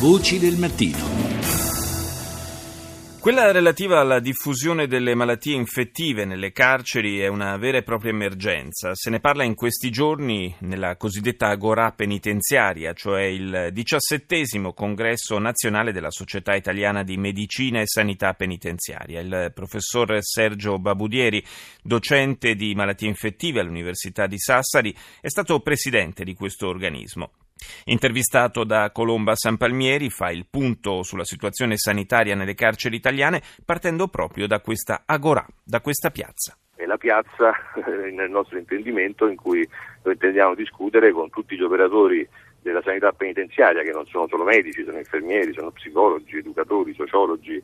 Voci del mattino. Quella relativa alla diffusione delle malattie infettive nelle carceri è una vera e propria emergenza. Se ne parla in questi giorni nella cosiddetta Agora penitenziaria, cioè il diciassettesimo congresso nazionale della Società Italiana di Medicina e Sanità Penitenziaria. Il professor Sergio Babudieri, docente di malattie infettive all'Università di Sassari, è stato presidente di questo organismo. Intervistato da Colomba Sanpalmieri, fa il punto sulla situazione sanitaria nelle carceri italiane partendo proprio da questa agorà, da questa piazza. È la piazza, eh, nel nostro intendimento, in cui noi intendiamo discutere con tutti gli operatori della sanità penitenziaria, che non sono solo medici, sono infermieri, sono psicologi, educatori, sociologi,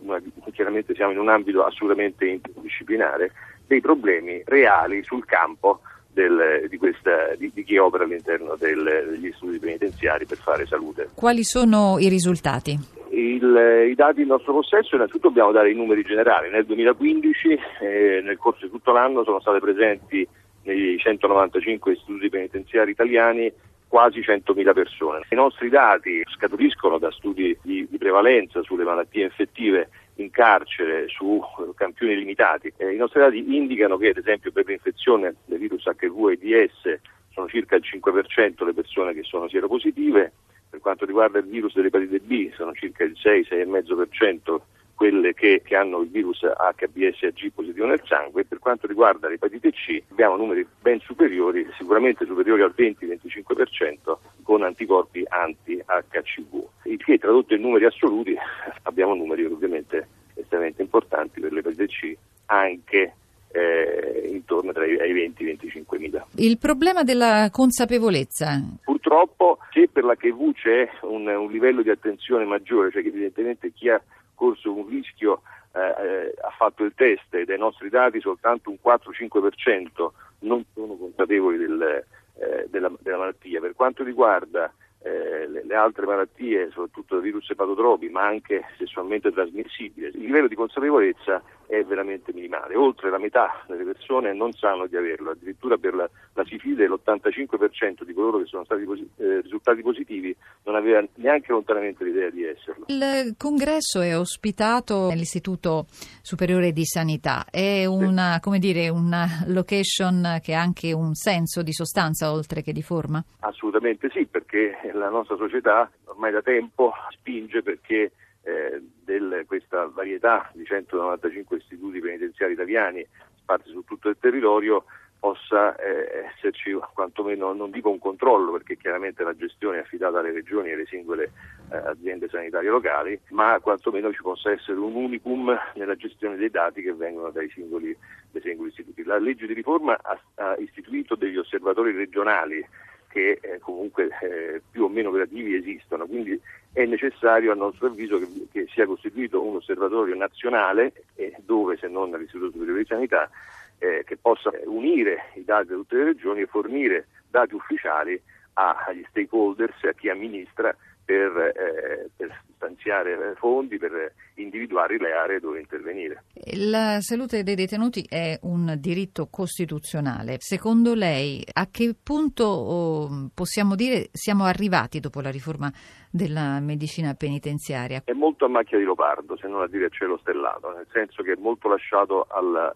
una, chiaramente siamo in un ambito assolutamente interdisciplinare, dei problemi reali sul campo del, di, questa, di, di, chi opera all'interno del, degli istituti penitenziari per fare salute. Quali sono i risultati? Il, I dati in nostro possesso, innanzitutto dobbiamo dare i numeri generali. Nel 2015, eh, nel corso di tutto l'anno, sono state presenti nei 195 istituti penitenziari italiani quasi 100.000 persone. I nostri dati scaturiscono da studi di, di prevalenza sulle malattie infettive in carcere su campioni limitati. Eh, I nostri dati indicano che ad esempio per l'infezione del virus HIV e AIDS sono circa il 5% le persone che sono sieropositive, per quanto riguarda il virus dell'epatite B sono circa il 6-6,5% quelle che, che, hanno il virus HBS e G positivo nel sangue. Per quanto riguarda l'epatite C abbiamo numeri ben superiori, sicuramente superiori al 20-25% con anticorpi anti-HCV. Il che tradotto in numeri assoluti abbiamo numeri ovviamente estremamente importanti per l'epatite C anche eh, intorno ai 20 25 mila. Il problema della consapevolezza. Purtroppo se per l'HIV c'è un, un livello di attenzione maggiore, cioè che evidentemente chi ha corso un rischio eh, eh, ha fatto il test e dai nostri dati soltanto un 4-5% non sono consapevoli del, eh, della, della, malattia. Per quanto riguarda eh, le, le, altre malattie, soprattutto virus epatotropi, ma anche sessualmente trasmissibili, il livello di consapevolezza è veramente minimale. Oltre la metà delle persone non sanno di averlo, addirittura per la, la sifilide l'85% di coloro che sono stati eh, risultati positivi non aveva neanche lontanamente l'idea di esserlo. Il congresso è ospitato nell'Istituto Superiore di Sanità, è una, sì. dire, una location che ha anche un senso di sostanza oltre che di forma? Assolutamente sì, perché la nostra società ormai da tempo spinge perché eh, del, questa varietà di 195 istituti penitenziari italiani sparsi su tutto il territorio possa eh, esserci quantomeno, non dico un controllo perché chiaramente la gestione è affidata alle regioni e alle singole eh, aziende sanitarie locali, ma quantomeno ci possa essere un unicum nella gestione dei dati che vengono dai singoli, dai singoli istituti. La legge di riforma ha, ha istituito degli osservatori regionali che eh, comunque eh, più o meno operativi esistono, quindi è necessario a nostro avviso che, che sia costituito un osservatorio nazionale eh, dove se non all'Istituto Superiore di Sanità eh, che possa unire i dati di tutte le regioni e fornire dati ufficiali agli stakeholders, a chi amministra per, eh, per, stanziare fondi, per individuare le aree dove intervenire. La salute dei detenuti è un diritto costituzionale. Secondo lei a che punto oh, possiamo dire siamo arrivati dopo la riforma della medicina penitenziaria? È molto a macchia di leopardo, se non a dire cielo stellato, nel senso che è molto lasciato al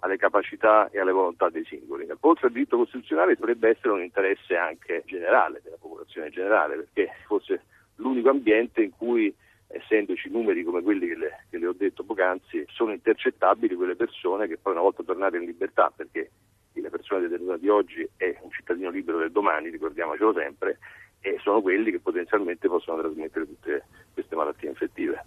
alle capacità e alle volontà dei singoli. Oltre al diritto costituzionale dovrebbe essere un interesse anche generale, della popolazione generale, perché fosse l'unico ambiente in cui essendoci numeri come quelli che le, che le ho detto poc'anzi, sono intercettabili quelle persone che poi una volta tornate in libertà, perché la persona detenuta di oggi è un cittadino libero del domani, ricordiamocelo sempre, e sono quelli che potenzialmente possono trasmettere tutte queste malattie infettive.